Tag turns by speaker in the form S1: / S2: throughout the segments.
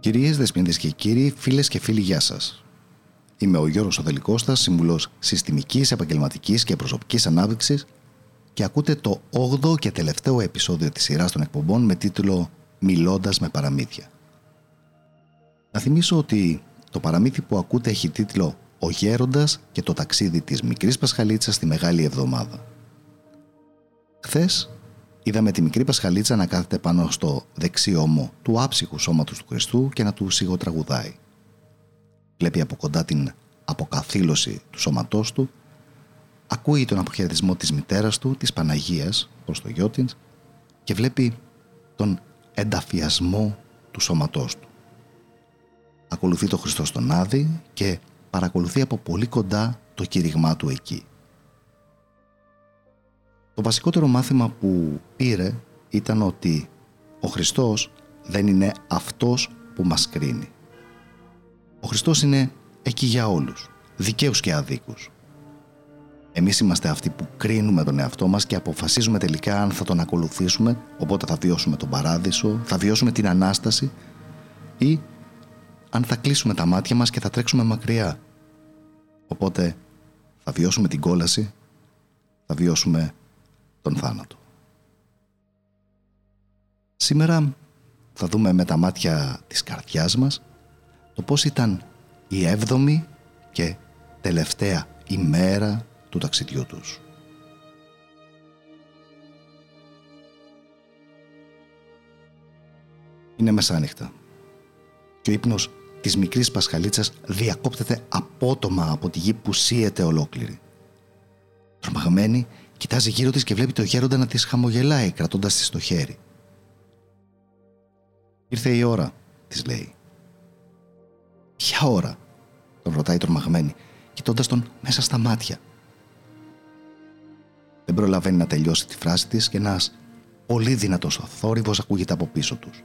S1: Κυρίες, δεσποινίδες και κύριοι, φίλες και φίλοι, γεια σας. Είμαι ο Γιώργος Οδελικώστας, σύμβουλος συστημικής, επαγγελματικής και προσωπικής ανάπτυξης και ακούτε το 8ο και τελευταίο επεισόδιο της σειράς των εκπομπών με τίτλο «Μιλώντας με παραμύθια». Να θυμίσω ότι το παραμύθι που ακούτε έχει τίτλο «Ο Γέροντας και το ταξίδι της μικρής Πασχαλίτσας στη Μεγάλη Εβδομάδα». Χθες είδαμε τη μικρή Πασχαλίτσα να κάθεται πάνω στο δεξί ώμο του άψυχου σώματος του Χριστού και να του σιγοτραγουδάει. Βλέπει από κοντά την αποκαθήλωση του σώματός του, ακούει τον αποχαιρετισμό της μητέρας του, της Παναγίας, προς το γιο της, και βλέπει τον ενταφιασμό του σώματός του. Ακολουθεί το Χριστό στον Άδη και παρακολουθεί από πολύ κοντά το κήρυγμά του εκεί. Το βασικότερο μάθημα που πήρε ήταν ότι ο Χριστός δεν είναι αυτός που μας κρίνει. Ο Χριστός είναι εκεί για όλους, δικαίους και αδίκους. Εμείς είμαστε αυτοί που κρίνουμε τον εαυτό μας και αποφασίζουμε τελικά αν θα τον ακολουθήσουμε, οπότε θα βιώσουμε τον παράδεισο, θα βιώσουμε την Ανάσταση ή αν θα κλείσουμε τα μάτια μας και θα τρέξουμε μακριά. Οπότε θα βιώσουμε την κόλαση, θα βιώσουμε τον θάνατο. Σήμερα θα δούμε με τα μάτια της καρδιάς μας το πώς ήταν η έβδομη και τελευταία ημέρα του ταξιδιού τους. Είναι μεσάνυχτα και ο ύπνος της μικρής Πασχαλίτσας διακόπτεται απότομα από τη γη που σύεται ολόκληρη. Τρομαγμένη Κοιτάζει γύρω της και βλέπει το γέροντα να της χαμογελάει κρατώντας της στο χέρι. «Ήρθε η ώρα», της λέει. «Ποια ώρα» τον ρωτάει τρομαγμένη, κοιτώντας τον μέσα στα μάτια. Δεν προλαβαίνει να τελειώσει τη φράση της και ένας πολύ δυνατός ο θόρυβος ακούγεται από πίσω τους.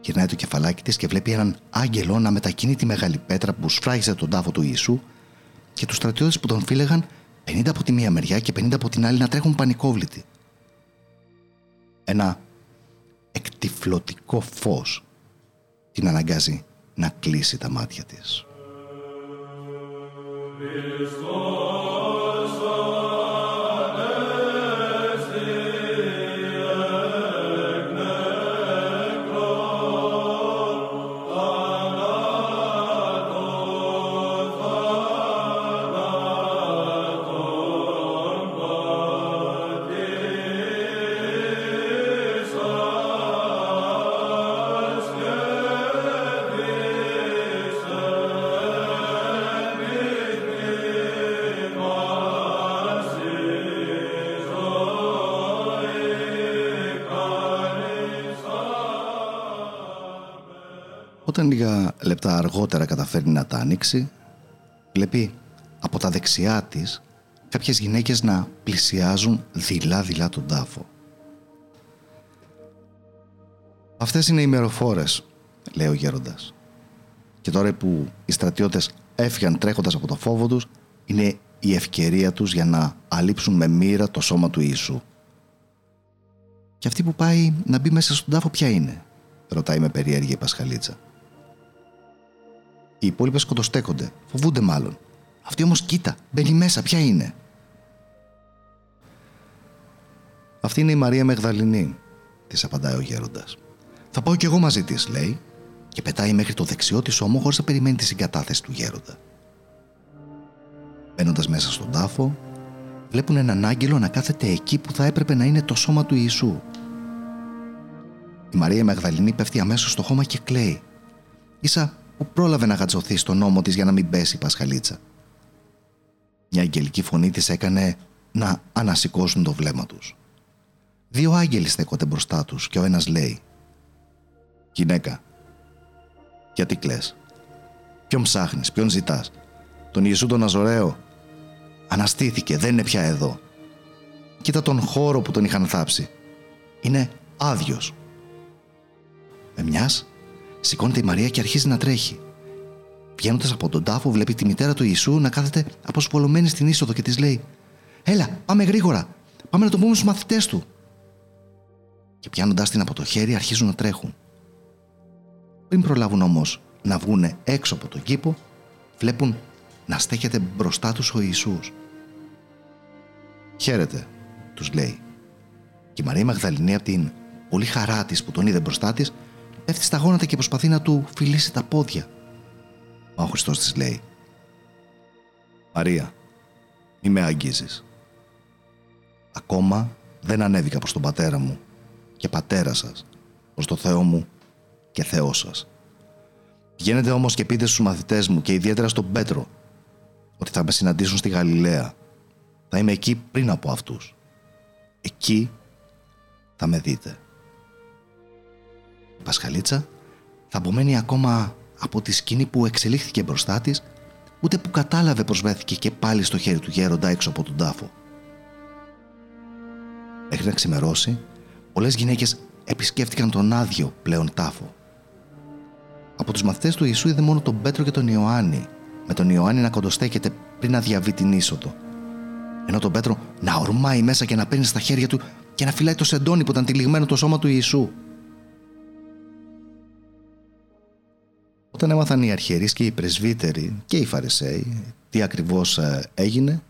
S1: Γυρνάει το κεφαλάκι της και βλέπει έναν άγγελο να μετακινεί τη μεγάλη πέτρα που σφράγιζε τον τάφο του Ιησού και τους στρατιώτες που τον φύλεγαν 50 από τη μία μεριά και 50 από την άλλη να τρέχουν πανικόβλητοι. Ένα εκτιφλωτικό φως την αναγκάζει να κλείσει τα μάτια της. Όταν λίγα λεπτά αργότερα καταφέρνει να τα ανοίξει, βλέπει από τα δεξιά της κάποιες γυναίκες να πλησιάζουν δειλά-δειλά τον τάφο. Αυτές είναι οι μεροφόρες, λέει ο γέροντας. Και τώρα που οι στρατιώτες έφυγαν τρέχοντας από το φόβο τους, είναι η ευκαιρία τους για να αλείψουν με μοίρα το σώμα του Ιησού. Και αυτή που πάει να μπει μέσα στον τάφο ποια είναι, ρωτάει με περιέργεια η Πασχαλίτσα. Οι υπόλοιπε σκοτοστέκονται. Φοβούνται μάλλον. Αυτή όμως κοίτα, μπαίνει μέσα, ποια είναι. Αυτή είναι η Μαρία Μεγδαληνή, της απαντάει ο γέροντας. Θα πάω κι εγώ μαζί της, λέει, και πετάει μέχρι το δεξιό της ώμο χωρίς να περιμένει τη συγκατάθεση του γέροντα. Μπαίνοντας μέσα στον τάφο, βλέπουν έναν άγγελο να κάθεται εκεί που θα έπρεπε να είναι το σώμα του Ιησού. Η Μαρία Μεγδαληνή πέφτει αμέσως στο χώμα και κλαίει. Ίσα που πρόλαβε να γατζωθεί στον νόμο της για να μην πέσει η Πασχαλίτσα. Μια αγγελική φωνή της έκανε να ανασηκώσουν το βλέμμα τους. Δύο άγγελοι στέκονται μπροστά τους και ο ένας λέει «Γυναίκα, γιατί κλαις, ποιον ψάχνεις, ποιον ζητάς, τον Ιησού τον Αζωραίο, αναστήθηκε, δεν είναι πια εδώ. Κοίτα τον χώρο που τον είχαν θάψει. Είναι άδειος. Με μιας Σηκώνεται η Μαρία και αρχίζει να τρέχει. Βγαίνοντας από τον τάφο, βλέπει τη μητέρα του Ιησού να κάθεται αποσβολωμένη στην είσοδο και της λέει: Έλα, πάμε γρήγορα. Πάμε να το πούμε στους μαθητές του. Και πιάνοντάς την από το χέρι, αρχίζουν να τρέχουν. Πριν προλάβουν όμως να βγουν έξω από τον κήπο, βλέπουν να στέκεται μπροστά τους ο Ιησούς. «Χαίρετε», τους λέει. Και η Μαρία Μαγδαληνή από την πολύ χαρά της που τον είδε μπροστά της, πέφτει στα γόνατα και προσπαθεί να του φιλήσει τα πόδια. Μα ο Χριστός της λέει «Μαρία, μη με αγγίζεις. Ακόμα δεν ανέβηκα προς τον πατέρα μου και πατέρα σας, προς το Θεό μου και Θεό σας. Βγαίνετε όμως και πείτε στους μαθητές μου και ιδιαίτερα στον Πέτρο ότι θα με συναντήσουν στη Γαλιλαία. Θα είμαι εκεί πριν από αυτούς. Εκεί θα με δείτε. Η Πασχαλίτσα θα απομένει ακόμα από τη σκηνή που εξελίχθηκε μπροστά της ούτε που κατάλαβε πως βρέθηκε και πάλι στο χέρι του γέροντα έξω από τον τάφο. Μέχρι να ξημερώσει, πολλές γυναίκες επισκέφτηκαν τον άδειο πλέον τάφο. Από τους μαθητές του Ιησού είδε μόνο τον Πέτρο και τον Ιωάννη, με τον Ιωάννη να κοντοστέκεται πριν να διαβεί την είσοδο. Ενώ τον Πέτρο να ορμάει μέσα και να παίρνει στα χέρια του και να φυλάει το σεντόνι που ήταν τυλιγμένο το σώμα του Ιησού. Όταν έμαθαν οι αρχιερείς και οι πρεσβύτεροι και οι Φαρισαίοι τι ακριβώς ε, έγινε,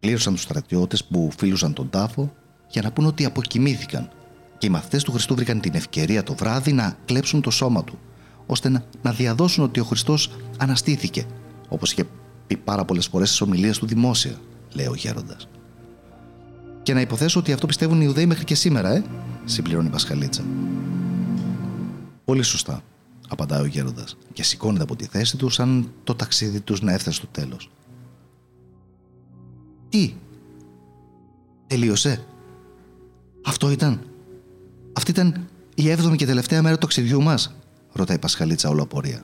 S1: πλήρωσαν τους στρατιώτες που φίλουσαν τον τάφο για να πούν ότι αποκοιμήθηκαν και οι μαθητές του Χριστού βρήκαν την ευκαιρία το βράδυ να κλέψουν το σώμα του, ώστε να, να διαδώσουν ότι ο Χριστός αναστήθηκε, όπως είχε πει πάρα πολλές φορές στις ομιλίες του δημόσια, λέει ο γέροντας. Και να υποθέσω ότι αυτό πιστεύουν οι Ιουδαίοι μέχρι και σήμερα, ε, συμπληρώνει η Πασχαλίτσα. Πολύ σωστά απαντάει ο γέροντας και σηκώνεται από τη θέση του σαν το ταξίδι τους να έφτασε στο τέλος. Τι, τελείωσε; Αυτό ήταν; Αυτή ήταν η έβδομη και τελευταία μέρα του ταξιδιού μας, ρωτάει η Πασχαλίτσα όλο απορία.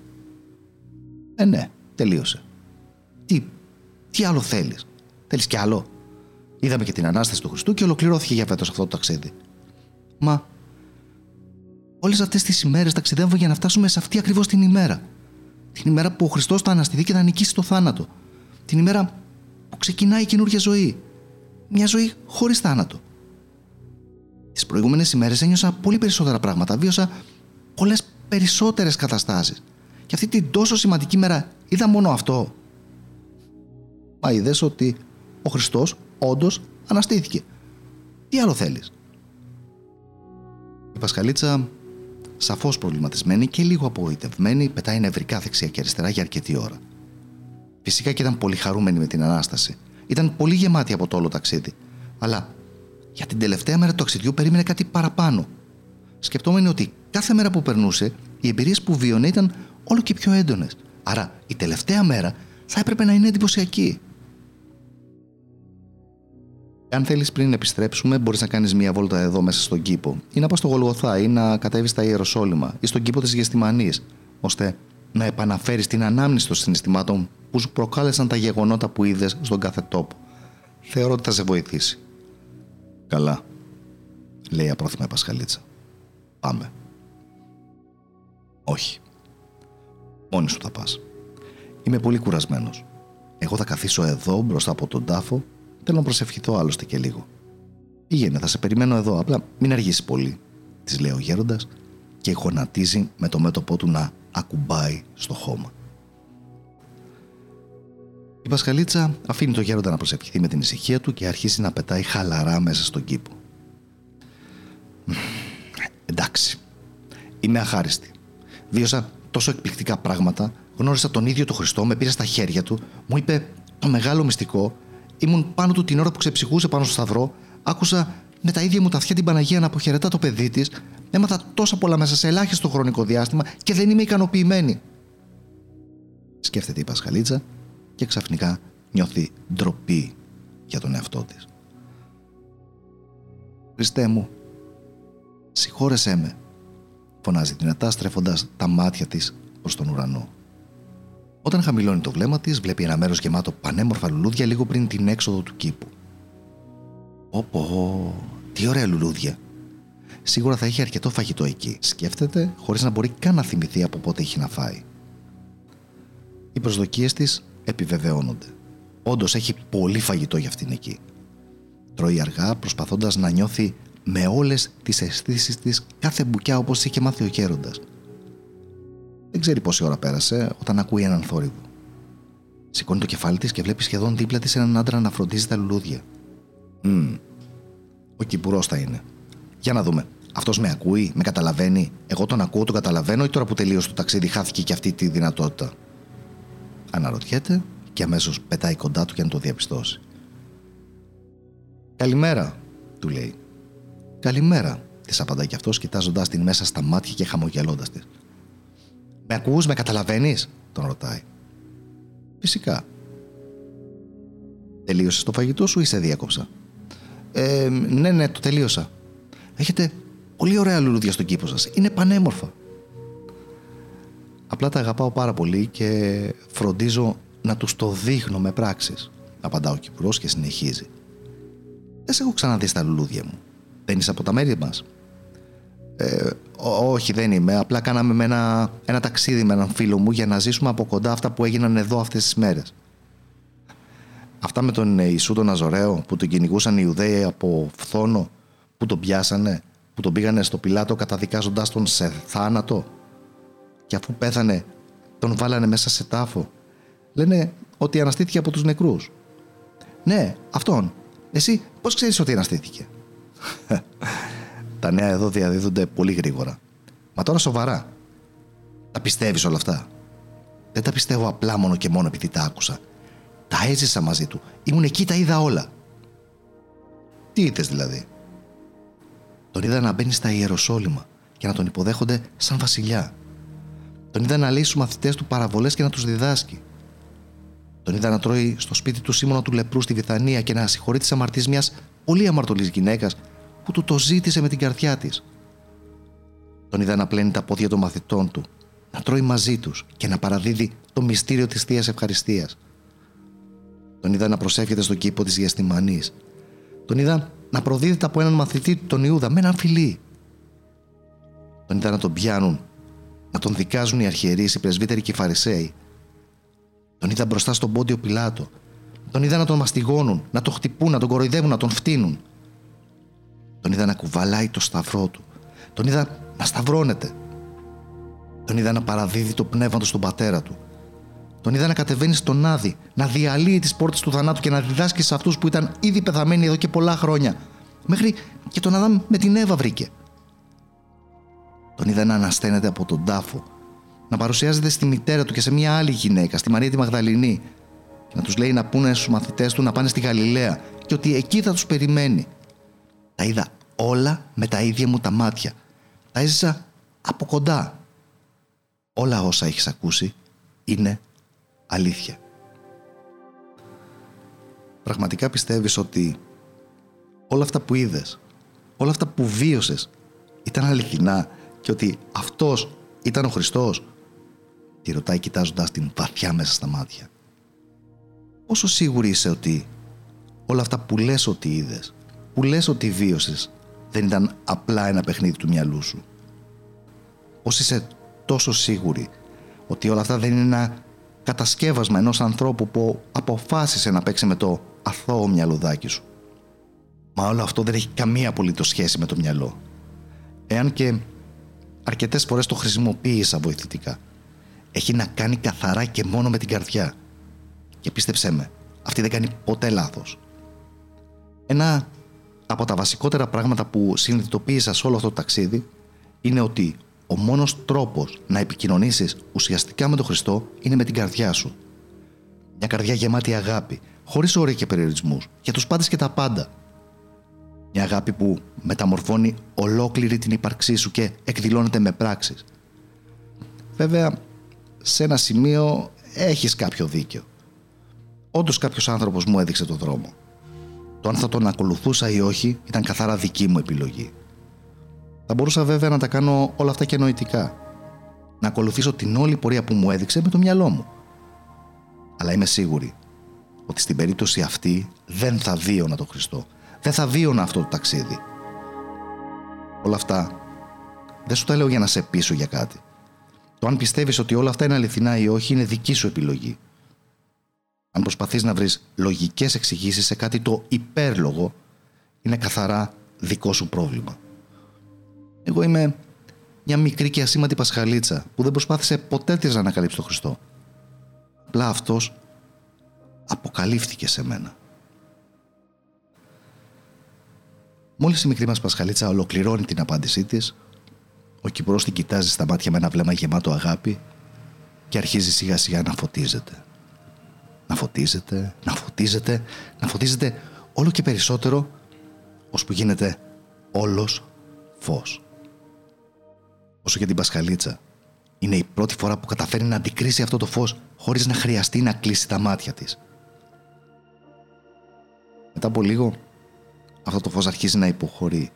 S1: Ε, ναι, τελείωσε. Τι, τι άλλο θέλεις; Θέλεις κι άλλο; Είδαμε και την ανάσταση του Χριστού και ολοκληρώθηκε για φέτος αυτό το ταξίδι. Μα Όλες αυτές τις ημέρες ταξιδεύουμε για να φτάσουμε σε αυτή ακριβώς την ημέρα. Την ημέρα που ο Χριστός θα αναστηθεί και θα νικήσει το θάνατο. Την ημέρα που ξεκινάει η καινούργια ζωή. Μια ζωή χωρίς θάνατο. Τις προηγούμενες ημέρες ένιωσα πολύ περισσότερα πράγματα. Βίωσα πολλές περισσότερες καταστάσεις. Και αυτή την τόσο σημαντική μέρα είδα μόνο αυτό. Μα είδες ότι ο Χριστός όντως αναστήθηκε. Τι άλλο θέλεις; Η Πασχαλίτσα σαφώς προβληματισμένη και λίγο απογοητευμένη, πετάει νευρικά δεξιά και αριστερά για αρκετή ώρα. Φυσικά και ήταν πολύ χαρούμενη με την ανάσταση. Ήταν πολύ γεμάτη από το όλο ταξίδι. Αλλά για την τελευταία μέρα του ταξιδιού περίμενε κάτι παραπάνω. Σκεπτόμενη ότι κάθε μέρα που περνούσε, οι εμπειρίες που βίωνε ήταν όλο και πιο έντονες. Άρα η τελευταία μέρα θα έπρεπε να είναι εντυπωσιακή. Αν θέλεις πριν επιστρέψουμε, μπορείς να κάνεις μία βόλτα εδώ μέσα στον κήπο, ή να πας στο Γολγοθά, ή να κατέβεις στα Ιεροσόλυμα, ή στον κήπο της Γεστημανή, ώστε να επαναφέρεις την ανάμνηση των συναισθημάτων που σου προκάλεσαν τα γεγονότα που είδες στον κάθε τόπο. Θεωρώ ότι θα σε βοηθήσει. Καλά, λέει απρόθυμα η Πασχαλίτσα. Πάμε. Όχι. Μόνη σου θα πας. Είμαι πολύ κουρασμένος. Εγώ θα καθίσω εδώ μπροστά από τον τάφο Θέλω να προσευχηθώ άλλωστε και λίγο. Πήγαινε, θα σε περιμένω εδώ, απλά μην αργήσει πολύ, της λέει ο γέροντας και γονατίζει με το μέτωπό του να ακουμπάει στο χώμα. Η Πασχαλίτσα αφήνει το γέροντα να προσευχηθεί με την ησυχία του και αρχίζει να πετάει χαλαρά μέσα στον κήπο. Εντάξει. Είμαι αχάριστη. Βίωσα τόσο εκπληκτικά πράγματα. Γνώρισα τον ίδιο τον Χριστό, με πήρε στα χέρια του, μου είπε το μεγάλο μυστικό Ήμουν πάνω του την ώρα που ξεψυχούσε πάνω στο σταυρό, άκουσα με τα ίδια μου τα αυτιά την Παναγία να αποχαιρετά το παιδί της, έμαθα τόσα πολλά μέσα σε ελάχιστο χρονικό διάστημα και δεν είμαι ικανοποιημένη. Σκέφτεται η Πασχαλίτσα και ξαφνικά νιώθει ντροπή για τον εαυτό της. «Χριστέ μου, συγχώρεσέ με», φωνάζει δυνατά στρέφοντας τα μάτια της προς τον ουρανό. Όταν χαμηλώνει το βλέμμα της, βλέπει ένα μέρος γεμάτο πανέμορφα λουλούδια λίγο πριν την έξοδο του κήπου. Ωπω, τι ωραία λουλούδια. Σίγουρα θα έχει αρκετό φαγητό εκεί, σκέφτεται, χωρίς να μπορεί καν να θυμηθεί από πότε έχει να φάει. Οι προσδοκίες της επιβεβαιώνονται. Όντως έχει πολύ φαγητό για αυτήν εκεί. Τρώει αργά, προσπαθώντας να νιώθει με όλες τις αισθήσεις της κάθε μπουκιά όπως είχε μάθει ο γέροντας. Δεν ξέρει πόση ώρα πέρασε όταν ακούει έναν θόρυβο. Σηκώνει το κεφάλι της και βλέπει σχεδόν δίπλα της έναν άντρα να φροντίζει τα λουλούδια. Μμμ. Ο κυπουρός θα είναι. Για να δούμε. Αυτός με ακούει, με καταλαβαίνει. Εγώ τον ακούω, τον καταλαβαίνω ή τώρα που τελείωσε το ταξίδι χάθηκε και αυτή τη δυνατότητα. Αναρωτιέται και αμέσως πετάει κοντά του για να το διαπιστώσει. Καλημέρα, του λέει. Καλημέρα, της απαντάει κι αυτός, κοιτάζοντά την μέσα στα μάτια και χαμογελώντας της. Με ακούς, με καταλαβαίνεις, τον ρωτάει. Φυσικά. Τελείωσε το φαγητό σου ή σε διάκοψα. Ε, ναι, ναι, το τελείωσα. Έχετε πολύ ωραία λουλούδια στον κήπο σας. Είναι πανέμορφα. Απλά τα αγαπάω πάρα πολύ και φροντίζω να τους το δείχνω με πράξεις. Απαντά ο Κυπρός και συνεχίζει. Δεν σε έχω ξαναδεί στα λουλούδια μου. Δεν είσαι από τα μέρη μας. Ε, όχι, δεν είμαι. Απλά κάναμε ένα, ένα ταξίδι με έναν φίλο μου για να ζήσουμε από κοντά αυτά που έγιναν εδώ αυτές τις μέρες. Αυτά με τον Ιησού τον Αζωραίο που τον κυνηγούσαν οι Ιουδαίοι από φθόνο, που τον πιάσανε, που τον πήγανε στο πιλάτο καταδικάζοντάς τον σε θάνατο και αφού πέθανε τον βάλανε μέσα σε τάφο. Λένε ότι αναστήθηκε από τους νεκρούς. Ναι, αυτόν. Εσύ πώς ξέρεις ότι αναστήθηκε; Τα νέα εδώ διαδίδονται πολύ γρήγορα. Μα τώρα σοβαρά. Τα πιστεύεις όλα αυτά; Δεν τα πιστεύω απλά μόνο και μόνο επειδή τα άκουσα. Τα έζησα μαζί του. Ήμουν εκεί, τα είδα όλα. Τι είδες δηλαδή; Τον είδα να μπαίνει στα Ιεροσόλυμα και να τον υποδέχονται σαν βασιλιά. Τον είδα να λέει στους μαθητές του παραβολές και να τους διδάσκει. Τον είδα να τρώει στο σπίτι του Σίμωνα του Λεπρού στη Βιθανία και να συγχωρεί τις αμαρτίες μιας πολύ αμαρτωλής γυναίκας που του το ζήτησε με την καρδιά της. Τον είδα να πλένει τα πόδια των μαθητών του, να τρώει μαζί τους και να παραδίδει το μυστήριο της θείας ευχαριστίας. Τον είδα να προσεύχεται στον κήπο της Γεστημανή. Τον είδα να προδίδεται από έναν μαθητή του, τον Ιούδα, με έναν φιλί. Τον είδα να τον πιάνουν, να τον δικάζουν οι αρχιερείς, οι πρεσβύτεροι και οι φαρισαίοι. Τον είδα μπροστά στον πόντιο Πιλάτο. Τον είδα να τον μαστιγώνουν, να τον χτυπούν, να τον κοροϊδεύουν, να τον φτύνουν. Τον είδα να κουβαλάει το σταυρό του. Τον είδα να σταυρώνεται. Τον είδα να παραδίδει το πνεύμα του στον πατέρα του. Τον είδα να κατεβαίνει στον Άδη, να διαλύει τις πόρτες του θανάτου και να διδάσκει σε αυτούς που ήταν ήδη πεθαμένοι εδώ και πολλά χρόνια. Μέχρι και τον Αδάμ με την Εύα βρήκε. Τον είδα να ανασταίνεται από τον τάφο, να παρουσιάζεται στη μητέρα του και σε μια άλλη γυναίκα, στη Μαρία τη Μαγδαληνή, και να τους λέει να πούνε στους μαθητές του να πάνε στη Γαλιλαία και ότι εκεί θα τους περιμένει. Τα είδα όλα με τα ίδια μου τα μάτια. Τα έζησα από κοντά. Όλα όσα έχεις ακούσει είναι αλήθεια. Πραγματικά πιστεύεις ότι όλα αυτά που είδες, όλα αυτά που βίωσες ήταν αληθινά και ότι αυτός ήταν ο Χριστός; Τη ρωτάει κοιτάζοντας την βαθιά μέσα στα μάτια. Πόσο σίγουρη είσαι ότι όλα αυτά που λες ότι είδες, που λες ότι βίωσες, δεν ήταν απλά ένα παιχνίδι του μυαλού σου. Πώς είσαι τόσο σίγουρη ότι όλα αυτά δεν είναι ένα κατασκεύασμα ενός ανθρώπου που αποφάσισε να παίξει με το αθώο μυαλουδάκι σου; Μα όλο αυτό δεν έχει καμία απολύτως σχέση με το μυαλό. Εάν και αρκετές φορές το χρησιμοποίησα βοηθητικά. Έχει να κάνει καθαρά και μόνο με την καρδιά. Και πίστεψέ με, αυτή δεν κάνει ποτέ λάθος. Ένα από τα βασικότερα πράγματα που συνειδητοποίησα σε όλο αυτό το ταξίδι είναι ότι ο μόνος τρόπος να επικοινωνήσεις ουσιαστικά με τον Χριστό είναι με την καρδιά σου. Μια καρδιά γεμάτη αγάπη, χωρίς όρια και περιορισμούς, για τους πάντες και τα πάντα. Μια αγάπη που μεταμορφώνει ολόκληρη την ύπαρξή σου και εκδηλώνεται με πράξεις. Βέβαια, σε ένα σημείο έχεις κάποιο δίκιο. Όντως κάποιος άνθρωπος μου έδειξε τον δρόμο. Το αν θα τον ακολουθούσα ή όχι ήταν καθαρά δική μου επιλογή. Θα μπορούσα βέβαια να τα κάνω όλα αυτά και νοητικά. Να ακολουθήσω την όλη πορεία που μου έδειξε με το μυαλό μου. Αλλά είμαι σίγουρη ότι στην περίπτωση αυτή δεν θα βίωνα τον Χριστό. Δεν θα βίωνα αυτό το ταξίδι. Όλα αυτά δεν σου τα λέω για να σε πείσω για κάτι. Το αν πιστεύεις ότι όλα αυτά είναι αληθινά ή όχι είναι δική σου επιλογή. Αν προσπαθείς να βρεις λογικές εξηγήσεις σε κάτι το υπέρλογο, είναι καθαρά δικό σου πρόβλημα. Εγώ είμαι μια μικρή και ασήμαντη πασχαλίτσα που δεν προσπάθησε ποτέ της να ανακαλύψει τον Χριστό. Απλά αυτός αποκαλύφθηκε σε μένα. Μόλις η μικρή μας πασχαλίτσα ολοκληρώνει την απάντησή της, ο Κυπρός την κοιτάζει στα μάτια με ένα βλέμμα γεμάτο αγάπη και αρχίζει σιγά σιγά να φωτίζεται. Να φωτίζεται, να φωτίζεται, να φωτίζεται όλο και περισσότερο ώσπου γίνεται όλος φως. Όσο για την Πασχαλίτσα, είναι η πρώτη φορά που καταφέρει να αντικρίσει αυτό το φως χωρίς να χρειαστεί να κλείσει τα μάτια της. Μετά από λίγο, αυτό το φως αρχίζει να υποχωρεί,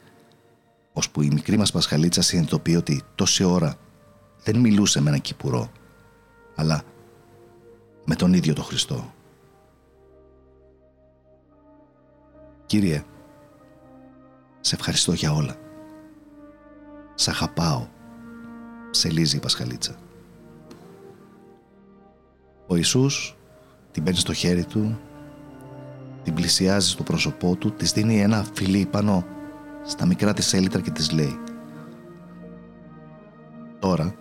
S1: ώσπου η μικρή μας Πασχαλίτσα συνειδητοποιεί ότι τόση ώρα δεν μιλούσε με έναν κυπουρό, αλλά με τον ίδιο τον Χριστό. Κύριε, σε ευχαριστώ για όλα. Σ' αγαπάω, σε λύζει η Πασχαλίτσα. Ο Ιησούς την παίρνει στο χέρι του, την πλησιάζει στο πρόσωπό του, της δίνει ένα φιλί πάνω στα μικρά της έλιτρα και της λέει «Τώρα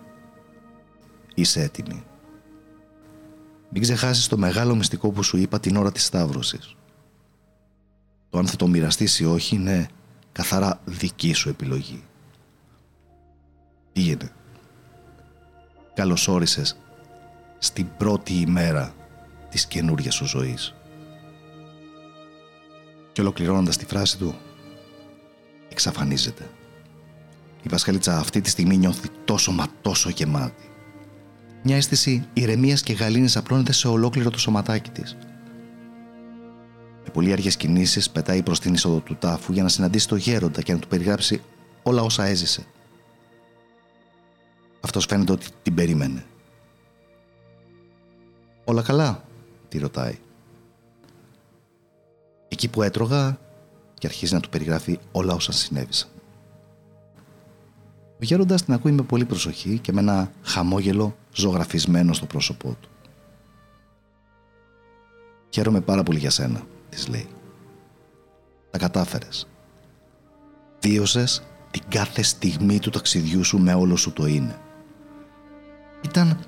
S1: είσαι έτοιμη. Μην ξεχάσεις το μεγάλο μυστικό που σου είπα την ώρα της Σταύρωσης. Το αν θα το μοιραστείς ή όχι είναι καθαρά δική σου επιλογή. Πήγαινε. Καλώς όρισες στην πρώτη ημέρα της καινούργιας σου ζωής. Και ολοκληρώνοντας τη φράση του, εξαφανίζεται. Η Πασχαλίτσα αυτή τη στιγμή νιώθει τόσο μα τόσο γεμάτη. Μια αίσθηση ηρεμίας και γαλήνης απλώνεται σε ολόκληρο το σωματάκι της με πολύ αργές κινήσεις πετάει προς την είσοδο του τάφου για να συναντήσει τον γέροντα και να του περιγράψει όλα όσα έζησε. Αυτός φαίνεται ότι την περίμενε. Όλα καλά, τη ρωτάει. Εκεί που έτρωγα και αρχίζει να του περιγράφει όλα όσα συνέβησαν. Ο γέροντας την ακούει με πολύ προσοχή και με ένα χαμόγελο ζωγραφισμένο στο πρόσωπό του. Χαίρομαι πάρα πολύ για σένα, της λέει. Τα κατάφερες. Βίωσες την κάθε στιγμή του ταξιδιού σου με όλο σου το είναι. Ήταν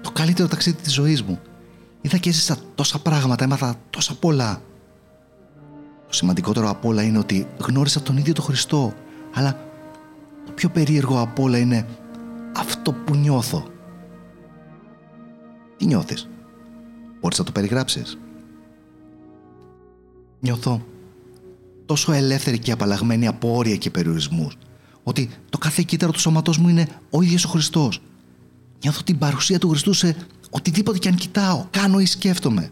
S1: το καλύτερο ταξίδι της ζωής μου. Είδα και έζησα τόσα πράγματα, έμαθα τόσα πολλά. Το σημαντικότερο απ' όλα είναι ότι γνώρισα τον ίδιο τον Χριστό. Αλλά το πιο περίεργο απ' όλα είναι αυτό που νιώθω. Τι νιώθεις; Μπορείς να το περιγράψεις; Νιώθω τόσο ελεύθερη και απαλλαγμένη από όρια και περιορισμούς ότι το κάθε κύτταρο του σώματός μου είναι ο ίδιος ο Χριστός. Νιώθω την παρουσία του Χριστού σε οτιδήποτε και αν κοιτάω, κάνω ή σκέφτομαι.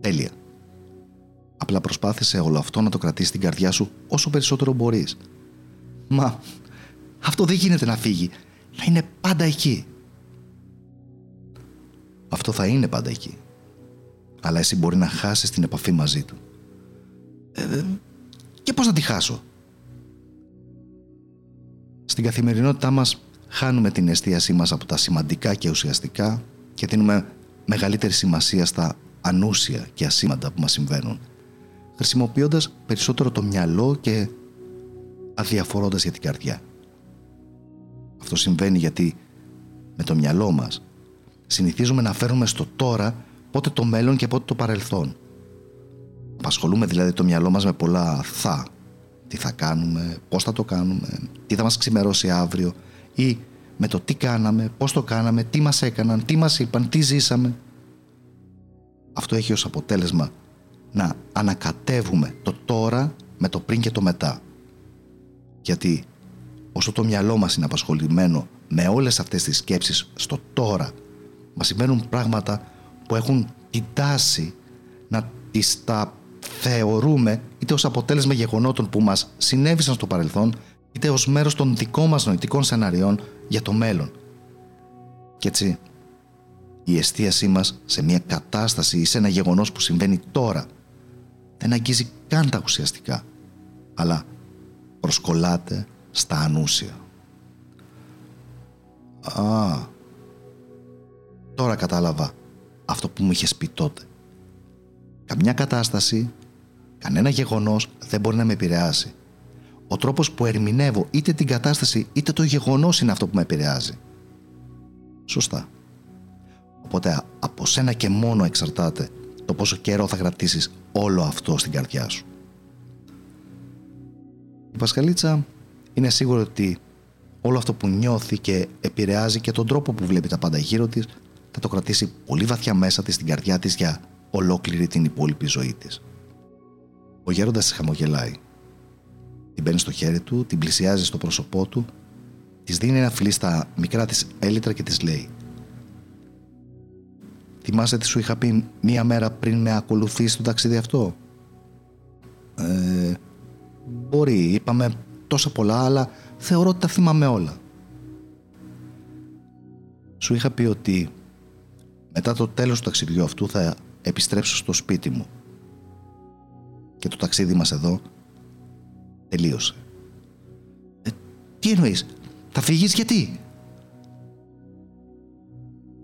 S1: Τέλεια. Απλά προσπάθησε όλο αυτό να το κρατήσεις στην καρδιά σου όσο περισσότερο μπορείς. Μα αυτό δεν γίνεται να φύγει. Θα είναι πάντα εκεί. Αυτό θα είναι πάντα εκεί αλλά εσύ μπορεί να χάσεις την επαφή μαζί του. Ε, και πώς να τη χάσω; Στην καθημερινότητά μας χάνουμε την εστίασή μας από τα σημαντικά και ουσιαστικά και δίνουμε μεγαλύτερη σημασία στα ανούσια και ασήμαντα που μας συμβαίνουν, χρησιμοποιώντας περισσότερο το μυαλό και αδιαφορώντας για την καρδιά. Αυτό συμβαίνει γιατί με το μυαλό μας συνηθίζουμε να φέρουμε στο τώρα πότε το μέλλον και πότε το παρελθόν. Απασχολούμε δηλαδή το μυαλό μας με πολλά θα. Τι θα κάνουμε, πώς θα το κάνουμε, τι θα μας ξημερώσει αύριο ή με το τι κάναμε, πώς το κάναμε, τι μας έκαναν, τι μας είπαν, τι ζήσαμε. Αυτό έχει ως αποτέλεσμα να ανακατεύουμε το τώρα με το πριν και το μετά. Γιατί όσο το μυαλό μας είναι απασχολημένο με όλες αυτές τις σκέψεις στο τώρα, μας συμβαίνουν πράγματα που έχουν την τάση να τις τα θεωρούμε είτε ως αποτέλεσμα γεγονότων που μας συνέβησαν στο παρελθόν είτε ως μέρος των δικών μας νοητικών σενάριών για το μέλλον. Και έτσι, η εστίασή μας σε μια κατάσταση ή σε ένα γεγονός που συμβαίνει τώρα δεν αγγίζει καν τα ουσιαστικά, αλλά προσκολάται στα ανούσια. Α, τώρα κατάλαβα αυτό που μου είχες πει τότε. Καμιά κατάσταση, κανένα γεγονός δεν μπορεί να με επηρεάσει. ο τρόπος που ερμηνεύω είτε την κατάσταση είτε το γεγονός είναι αυτό που με επηρεάζει. Σωστά. Οπότε από σένα και μόνο εξαρτάται το πόσο καιρό θα κρατήσεις όλο αυτό στην καρδιά σου. Η Πασχαλίτσα είναι σίγουρη ότι όλο αυτό που νιώθει και επηρεάζει και τον τρόπο που βλέπει τα πάντα γύρω της θα το κρατήσει πολύ βαθιά μέσα της στην καρδιά της για ολόκληρη την υπόλοιπη ζωή της. Ο γέροντας της χαμογελάει. Την παίρνει στο χέρι του, την πλησιάζει στο πρόσωπό του, της δίνει ένα φιλί στα μικρά της έλιτρα και της λέει Θυμάσαι τι σου είχα πει μία μέρα πριν με ακολουθήσει το ταξίδι αυτό; Ε, μπορεί, είπαμε τόσα πολλά, αλλά θεωρώ ότι τα θυμάμαι όλα. Σου είχα πει ότι μετά το τέλος του ταξιδιού αυτού θα επιστρέψω στο σπίτι μου. Και το ταξίδι μας εδώ τελείωσε. Ε, τι εννοείς, θα φύγεις γιατί;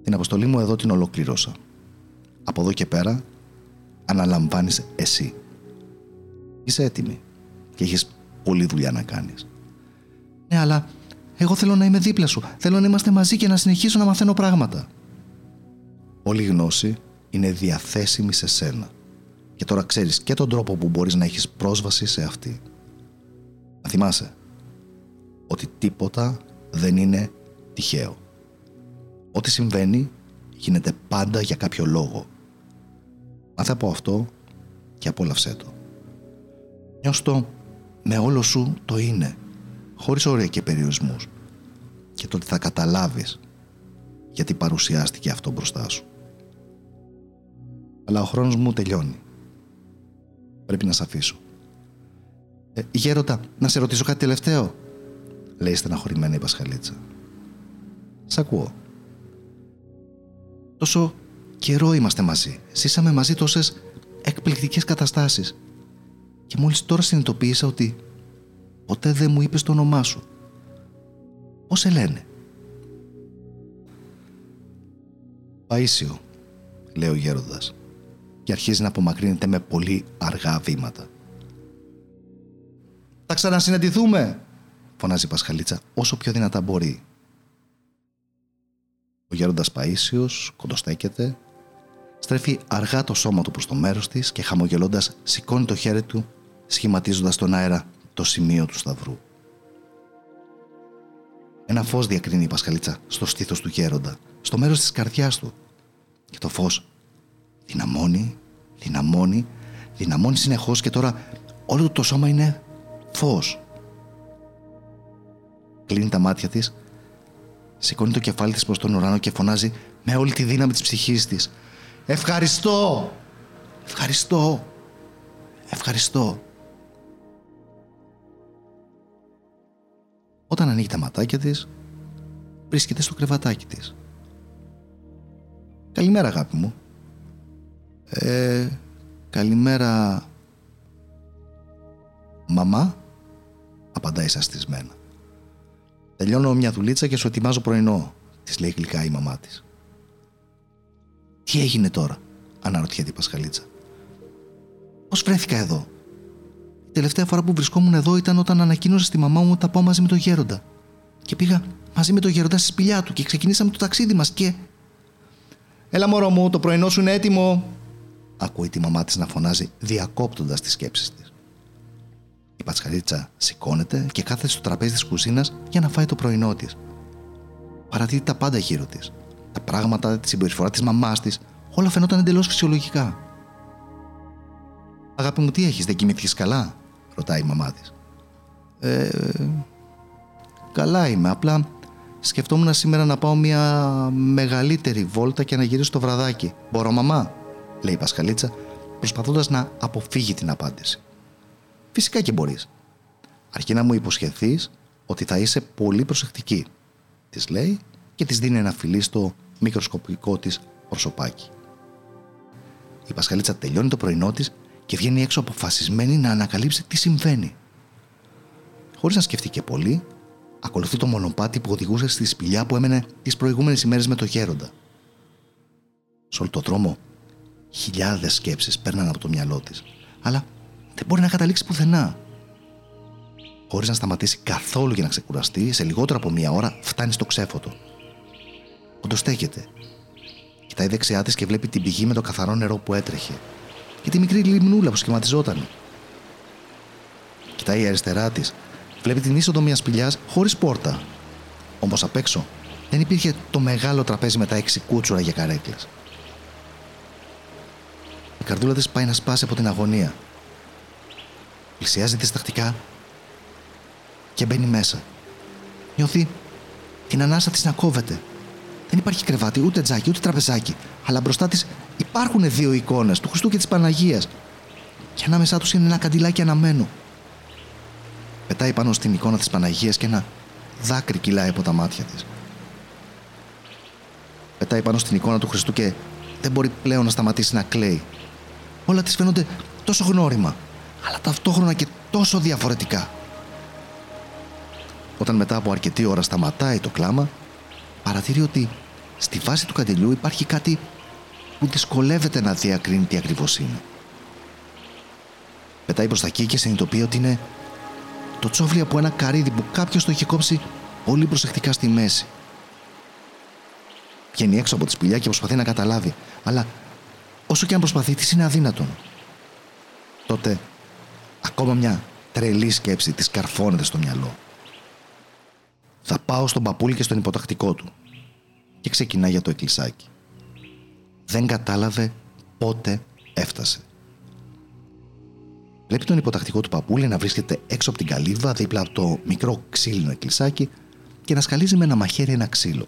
S1: Την αποστολή μου εδώ την ολοκληρώσα. Από εδώ και πέρα αναλαμβάνεις εσύ. Είσαι έτοιμη και έχεις πολλή δουλειά να κάνεις. Ναι, αλλά εγώ θέλω να είμαι δίπλα σου. Θέλω να είμαστε μαζί και να συνεχίσω να μαθαίνω πράγματα. Όλη η γνώση είναι διαθέσιμη σε σένα. Και τώρα ξέρεις και τον τρόπο που μπορείς να έχεις πρόσβαση σε αυτή. Να θυμάσαι ότι τίποτα δεν είναι τυχαίο. Ό,τι συμβαίνει γίνεται πάντα για κάποιο λόγο. Μάθε από αυτό και απόλαυσέ το. Νιώσ' το με όλο σου το είναι, χωρίς όρια και περιορισμούς. Και τότε θα καταλάβεις γιατί παρουσιάστηκε αυτό μπροστά σου. Αλλά ο χρόνος μου τελειώνει. Πρέπει να σε αφήσω. Ε, γέροντα, να σε ρωτήσω κάτι τελευταίο, λέει στεναχωρημένη η Πασχαλίτσα. Σ' ακούω. Τόσο καιρό είμαστε μαζί. Ζήσαμε μαζί τόσες εκπληκτικές καταστάσεις. Και μόλις τώρα συνειδητοποίησα ότι ποτέ δεν μου είπες το όνομά σου. Πώς σε λένε; Παΐσιο, λέει ο γέροντας και αρχίζει να απομακρύνεται με πολύ αργά βήματα. «Θα ξανασυναντηθούμε», φωνάζει η Πασχαλίτσα όσο πιο δυνατά μπορεί. Ο γέροντας Παΐσιος κοντοστέκεται, στρέφει αργά το σώμα του προς το μέρος της και χαμογελώντας σηκώνει το χέρι του σχηματίζοντας τον αέρα το σημείο του σταυρού. Ένα φως διακρίνει η Πασχαλίτσα στο στήθος του γέροντα, στο μέρος της καρδιάς του. Και το φως δυναμώνει, δυναμώνει, δυναμώνει συνεχώς και τώρα όλο το σώμα είναι φως. Κλείνει τα μάτια της Σηκώνει το κεφάλι της προς τον ουρανό και φωνάζει με όλη τη δύναμη της ψυχής της. Ευχαριστώ! Ευχαριστώ! Ευχαριστώ! Όταν ανοίγει τα ματάκια της, βρίσκεται στο κρεβατάκι της. Καλημέρα αγάπη μου. Ε, καλημέρα μαμά, απαντάει σαστισμένα. Τελειώνω μια δουλίτσα και σου ετοιμάζω πρωινό, της λέει γλυκά η μαμά της. Τι έγινε τώρα, αναρωτιέται η Πασχαλίτσα. Πώς βρέθηκα εδώ. Η τελευταία φορά που βρισκόμουν εδώ ήταν όταν ανακοίνωσε στη μαμά μου ότι θα πάω μαζί με τον γέροντα. Και πήγα μαζί με τον γέροντα στη σπηλιά του και ξεκινήσαμε το ταξίδι μας και. Έλα μωρό μου, το πρωινό σου είναι έτοιμο. Ακούει τη μαμά της να φωνάζει διακόπτοντας τις σκέψεις της. Η Πατσχαρίτσα σηκώνεται και κάθεται στο τραπέζι της κουζίνας για να φάει το πρωινό της. Παρατηρεί τα πάντα γύρω της. Τα πράγματα, τη συμπεριφορά της μαμάς της, όλα φαινόταν εντελώς φυσιολογικά. Αγάπη μου, τι έχεις, δεν κοιμήθηκες καλά, ρωτάει η μαμά της. Ε, καλά είμαι. Απλά σκεφτόμουν σήμερα να πάω μια μεγαλύτερη βόλτα και να γυρίσω το βραδάκι. Μπορώ, μαμά, λέει η Πασχαλίτσα, προσπαθώντας να αποφύγει την απάντηση. Φυσικά και μπορείς. Αρκεί να μου υποσχεθείς ότι θα είσαι πολύ προσεκτική. Της λέει και της δίνει ένα φιλί στο μικροσκοπικό της προσωπάκι. Η Πασχαλίτσα τελειώνει το πρωινό της και βγαίνει έξω αποφασισμένη να ανακαλύψει τι συμβαίνει. Χωρίς να σκεφτεί και πολύ, ακολουθεί το μονοπάτι που οδηγούσε στη σπηλιά που έμενε τις προηγούμενες ημέρες με το γέροντα. Σε όλο το δρόμο, χιλιάδες σκέψεις παίρναν από το μυαλό της, αλλά δεν μπορεί να καταλήξει πουθενά. Χωρίς να σταματήσει καθόλου για να ξεκουραστεί, σε λιγότερο από μία ώρα φτάνει στο ξέφωτο. Κοντοστέκεται. Κοιτάει δεξιά της και βλέπει την πηγή με το καθαρό νερό που έτρεχε. Και τη μικρή λιμνούλα που σχηματιζόταν. Κοιτάει αριστερά της. Βλέπει την είσοδο μιας σπηλιάς χωρίς πόρτα. Όμως απ' έξω δεν υπήρχε το μεγάλο τραπέζι με τα έξι κούτσουρα για καρέκλες. Η καρδούλα της πάει να σπάσει από την αγωνία. Πλησιάζει διστακτικά και μπαίνει μέσα. Νιώθει την ανάσα της να κόβεται. Δεν υπάρχει κρεβάτι, ούτε τζάκι, ούτε τραπεζάκι. Αλλά μπροστά της υπάρχουν δύο εικόνες, του Χριστού και της Παναγίας. Και ανάμεσά τους είναι ένα καντιλάκι αναμένο. Πετάει πάνω στην εικόνα της Παναγίας και ένα δάκρυ κυλάει από τα μάτια της. Πετάει πάνω στην εικόνα του Χριστού και δεν μπορεί πλέον να σταματήσει να κλαίει. Όλα της φαίνονται τόσο γνώριμα, αλλά ταυτόχρονα και τόσο διαφορετικά. Όταν μετά από αρκετή ώρα σταματάει το κλάμα, παρατηρεί ότι στη βάση του καντιλιού υπάρχει κάτι που δυσκολεύεται να διακρίνει τι ακριβώς είναι. Πετάει προς τα εκεί και συνειδητοποιεί ότι είναι το τσόφλι από ένα καρύδι που κάποιος το έχει κόψει πολύ προσεκτικά στη μέση. Βγαίνει έξω από τη σπηλιά και προσπαθεί να καταλάβει, αλλά όσο και αν προσπαθεί, της είναι αδύνατον. Τότε, ακόμα μια τρελή σκέψη της καρφώνεται στο μυαλό. Θα πάω στον παππούλη και στον υποτακτικό του. Και ξεκινά για το εκκλησάκι. Δεν κατάλαβε πότε έφτασε. Βλέπει τον υποτακτικό του παππούλη να βρίσκεται έξω από την καλύβα, δίπλα από το μικρό ξύλινο εκκλησάκι και να σκαλίζει με ένα μαχαίρι ένα ξύλο.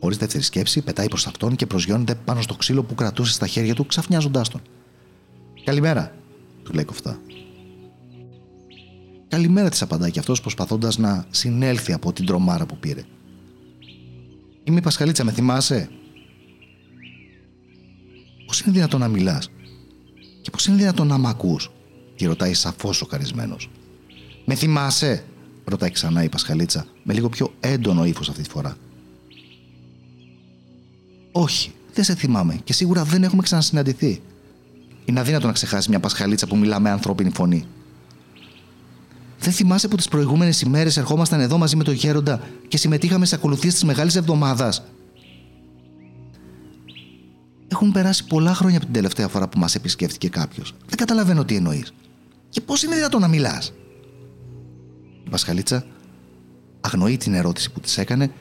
S1: Χωρίς δεύτερη σκέψη, πετάει προς αυτόν και προσγειώνεται πάνω στο ξύλο που κρατούσε στα χέρια του, ξαφνιάζοντάς τον. Καλημέρα, του λέει κοφτά. Καλημέρα της απαντάει και αυτός προσπαθώντας να συνέλθει από την τρομάρα που πήρε. Είμαι η Πασχαλίτσα, με θυμάσαι; Πώς είναι δυνατόν να μιλάς, και πώς είναι δυνατόν να μ' ακούς, τη ρωτάει σαφώς σοκαρισμένο. Με θυμάσαι, ρωτάει ξανά η Πασχαλίτσα, με λίγο πιο έντονο ύφος αυτή τη φορά. Όχι, δεν σε θυμάμαι και σίγουρα δεν έχουμε ξανασυναντηθεί. Είναι αδύνατο να ξεχάσεις μια Πασχαλίτσα που μιλά με ανθρώπινη φωνή. Δεν θυμάσαι που τις προηγούμενες ημέρες ερχόμασταν εδώ μαζί με τον Γέροντα και συμμετείχαμε σε ακολουθίες της Μεγάλης Εβδομάδας; Έχουν περάσει πολλά χρόνια από την τελευταία φορά που μας επισκέφτηκε κάποιος. Δεν καταλαβαίνω τι εννοείς. Και πώς είναι δυνατόν να μιλάς; Η Πασχαλίτσα αγνοεί την ερώτηση που της έκανε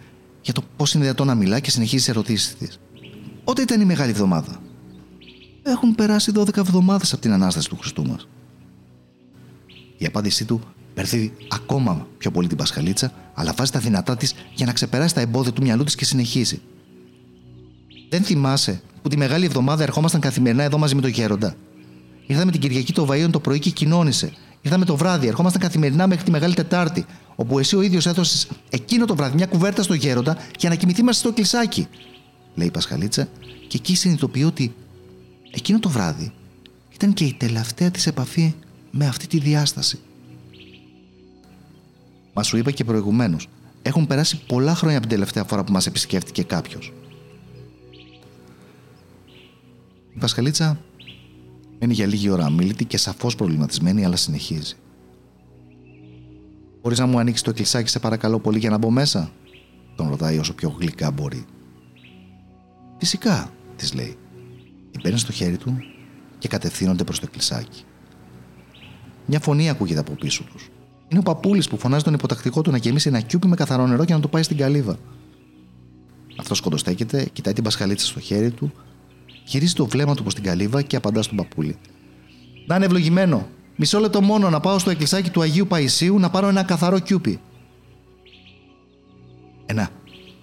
S1: για το πώς είναι δυνατόν να μιλά και συνεχίζει τις ερωτήσεις της. Πότε ήταν η Μεγάλη Εβδομάδα. Έχουν περάσει 12 εβδομάδες από την ανάσταση του Χριστού μας. Η απάντησή του Μπερδεύει ακόμα πιο πολύ την Πασχαλίτσα, αλλά βάζει τα δυνατά της για να ξεπεράσει τα εμπόδια του μυαλού της και συνεχίζει. Δεν θυμάσαι που τη μεγάλη εβδομάδα ερχόμασταν καθημερινά εδώ μαζί με τον Γέροντα; Ήρθαμε την Κυριακή το Βαΐον το πρωί και κοινώνησε. Ήρθαμε το βράδυ, ερχόμασταν καθημερινά μέχρι τη Μεγάλη Τετάρτη, όπου εσύ ο ίδιος έδωσες εκείνο το βράδυ μια κουβέρτα στο Γέροντα για να κοιμηθεί μέσα στο κλεισάκι. Λέει η Πασχαλίτσα, και εκεί συνειδητοποιεί ότι εκείνο το βράδυ ήταν και η τελευταία της επαφή με αυτή τη διάσταση. Μα σου είπα και προηγουμένως, έχουν περάσει πολλά χρόνια από την τελευταία φορά που μας επισκέφτηκε κάποιος. Η Πασχαλίτσα μένει για λίγη ώρα αμήλυτη και σαφώς προβληματισμένη, αλλά συνεχίζει. Μπορείς να μου ανοίξεις το εκκλησάκι, σε παρακαλώ πολύ, για να μπω μέσα, τον ρωτάει όσο πιο γλυκά μπορεί. Φυσικά, της λέει. Την παίρνεις στο χέρι του και κατευθύνονται προς το εκκλησάκι. Μια φωνή ακούγεται από πίσω τους. Είναι ο παππούλης που φωνάζει τον υποτακτικό του να γεμίσει ένα κιούπι με καθαρό νερό και να το πάει στην καλύβα. Αυτός κοντοστέκεται, κοιτάει την πασχαλίτσα στο χέρι του, γυρίζει το βλέμμα του προς την καλύβα και απαντά στον παππούλη. Να είναι ευλογημένο. Μισό λεπτό μόνο να πάω στο εκκλησάκι του Αγίου Παϊσίου να πάρω ένα καθαρό κιούπι. Ένα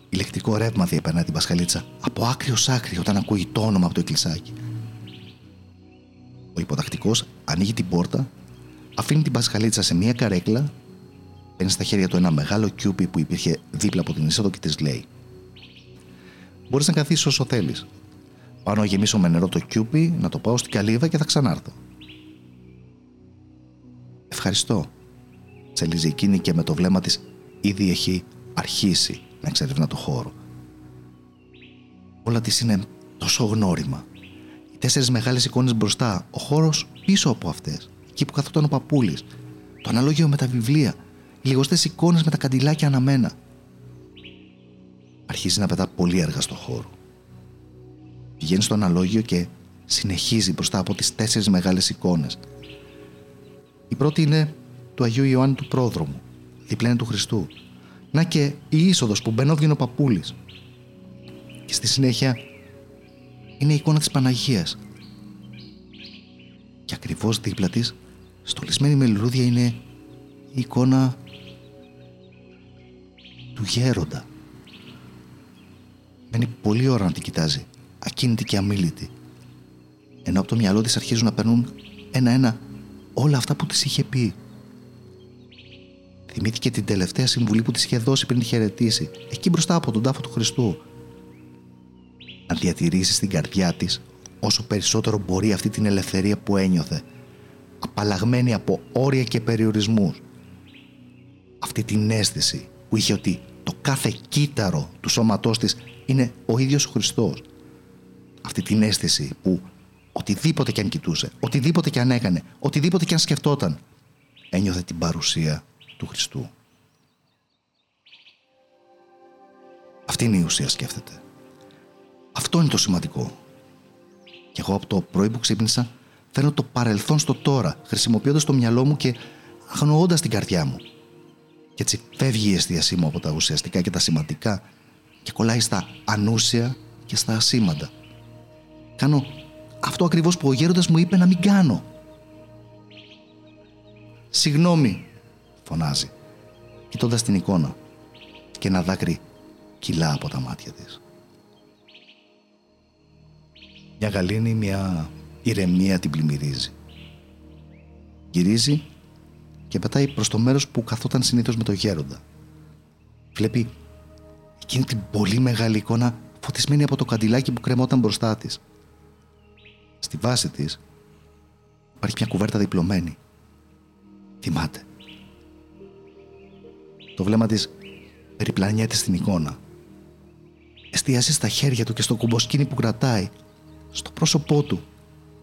S1: ηλεκτρικό ρεύμα διεπερνά την πασχαλίτσα από άκρη ω άκρη όταν ακούει το όνομα από το εκκλησάκι. Ο υποτακτικός ανοίγει την πόρτα αφήνει την πασχαλίτσα σε μία καρέκλα, παίρνει στα χέρια του ένα μεγάλο κιούπι που υπήρχε δίπλα από την είσοδο και της λέει: Μπορείς να καθίσεις όσο θέλεις. Πάω να γεμίσω με νερό το κιούπι, να το πάω στην καλύβα και θα ξανάρθω. Ευχαριστώ. Τσελίζει εκείνη και με το βλέμμα της ήδη έχει αρχίσει να εξερευνά το χώρο. Όλα της είναι τόσο γνώριμα. Οι τέσσερις μεγάλες εικόνες μπροστά, ο χώρος πίσω από αυτές εκεί που καθόταν ο παππούλης, το αναλόγιο με τα βιβλία, οι λιγοστές εικόνες με τα καντιλάκια αναμένα. Αρχίζει να πετά πολύ έργα στο χώρο. Πηγαίνει στο αναλόγιο και συνεχίζει μπροστά από τις τέσσερις μεγάλες εικόνες. Η πρώτη είναι του Αγίου Ιωάννη του Πρόδρομου, διπλά του Χριστού. Να και η είσοδος που μπαινόβγαινε ο παππούλης. Και στη συνέχεια είναι η εικόνα της Παναγίας. Και ακριβώς δίπλα της, στολισμένη με λουλούδια, είναι η εικόνα του γέροντα. Μένει πολύ ώρα να την κοιτάζει, ακίνητη και αμήλυτη. Ενώ από το μυαλό της αρχίζουν να περνούν ένα-ένα όλα αυτά που της είχε πει. Θυμήθηκε την τελευταία συμβουλή που της είχε δώσει πριν τη χαιρετήσει, εκεί μπροστά από τον τάφο του Χριστού. Να διατηρήσει στην καρδιά της όσο περισσότερο μπορεί αυτή την ελευθερία που ένιωθε, απαλλαγμένη από όρια και περιορισμούς. Αυτή την αίσθηση που είχε ότι το κάθε κύτταρο του σώματός της είναι ο ίδιος ο Χριστός. Αυτή την αίσθηση που οτιδήποτε και αν κοιτούσε, οτιδήποτε και αν έκανε, οτιδήποτε και αν σκεφτόταν, ένιωθε την παρουσία του Χριστού. Αυτή είναι η ουσία σκέφτεται. Αυτό είναι το σημαντικό. Και εγώ από το πρωί που ξύπνησα φέρνω το παρελθόν στο τώρα, χρησιμοποιώντας το μυαλό μου και αγνοώντας την καρδιά μου. Και έτσι φεύγει η εστίασή μου από τα ουσιαστικά και τα σημαντικά και κολλάει στα ανούσια και στα ασήμαντα. Κάνω αυτό ακριβώς που ο γέροντας μου είπε να μην κάνω. «Συγγνώμη», φωνάζει, κοιτώντας την εικόνα και ένα δάκρυ κυλά από τα μάτια της. Μια γαλήνη, μια ηρεμία την πλημμυρίζει. Γυρίζει και πετάει προς το μέρος που καθόταν συνήθως με το γέροντα. Βλέπει εκείνη την πολύ μεγάλη εικόνα φωτισμένη από το καντιλάκι που κρεμόταν μπροστά της. Στη βάση της υπάρχει μια κουβέρτα διπλωμένη. Θυμάται. Το βλέμμα της περιπλανιέται στην εικόνα. Εστιάζει στα χέρια του και στο κουμποσκίνη που κρατάει, στο πρόσωπό του,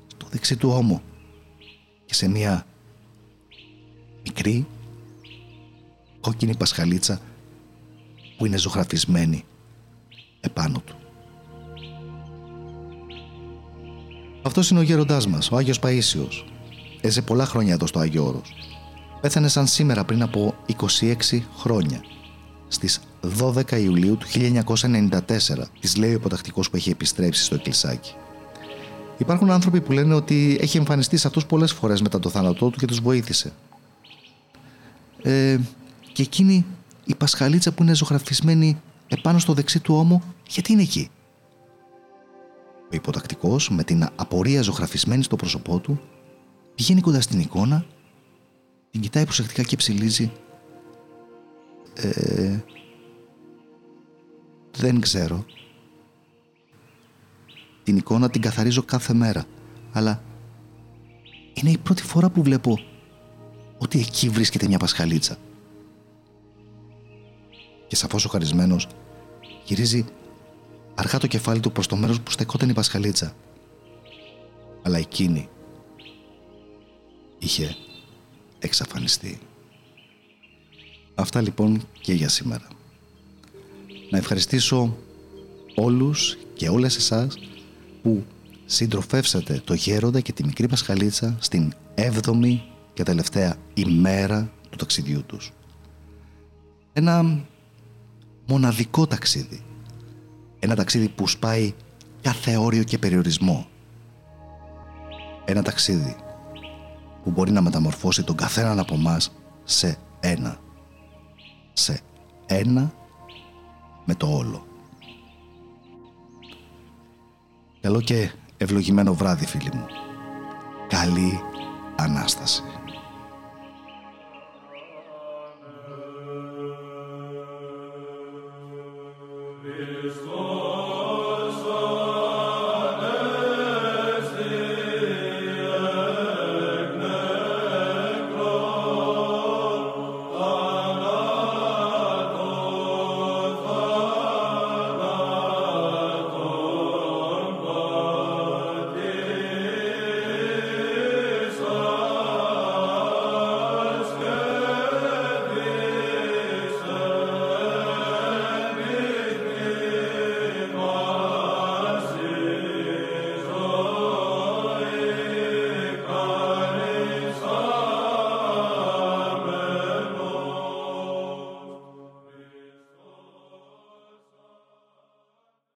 S1: στο δεξί του ώμο και σε μια μικρή κόκκινη πασχαλίτσα που είναι ζωγραφισμένη επάνω του. Αυτός είναι ο γέροντάς μας, ο Άγιος Παίσιος. Έζε πολλά χρόνια εδώ στο Άγιο Όρος. Πέθανε σαν σήμερα πριν από 26 χρόνια. Στις 12 Ιουλίου του 1994, της λέει ο υποτακτικό που έχει επιστρέψει στο εκκλησάκι. Υπάρχουν άνθρωποι που λένε ότι έχει εμφανιστεί σε αυτούς πολλές φορές μετά το θάνατό του και τους βοήθησε. Ε, και εκείνη η πασχαλίτσα που είναι ζωγραφισμένη επάνω στο δεξί του ώμο, γιατί είναι εκεί; Ο υποτακτικός, με την απορία ζωγραφισμένη στο πρόσωπό του, πηγαίνει κοντά στην εικόνα, την κοιτάει προσεκτικά και ψηλίζει. Ε, δεν ξέρω. Την εικόνα την καθαρίζω κάθε μέρα, αλλά είναι η πρώτη φορά που βλέπω ότι εκεί βρίσκεται μια πασχαλίτσα. Και σαφώς ο χαρισμένος γυρίζει αργά το κεφάλι του προς το μέρος που στεκόταν η Πασχαλίτσα. Αλλά εκείνη είχε εξαφανιστεί. Αυτά λοιπόν και για σήμερα. Να ευχαριστήσω όλους και όλες εσάς που συντροφεύσατε το γέροντα και τη μικρή Πασχαλίτσα στην έβδομη και τελευταία ημέρα του ταξιδιού τους. Ένα μοναδικό ταξίδι ένα ταξίδι που σπάει κάθε όριο και περιορισμό. Ένα ταξίδι που μπορεί να μεταμορφώσει τον καθέναν από εμάς σε ένα. Σε ένα με το όλο. Καλό και ευλογημένο βράδυ φίλοι μου. Καλή Ανάσταση.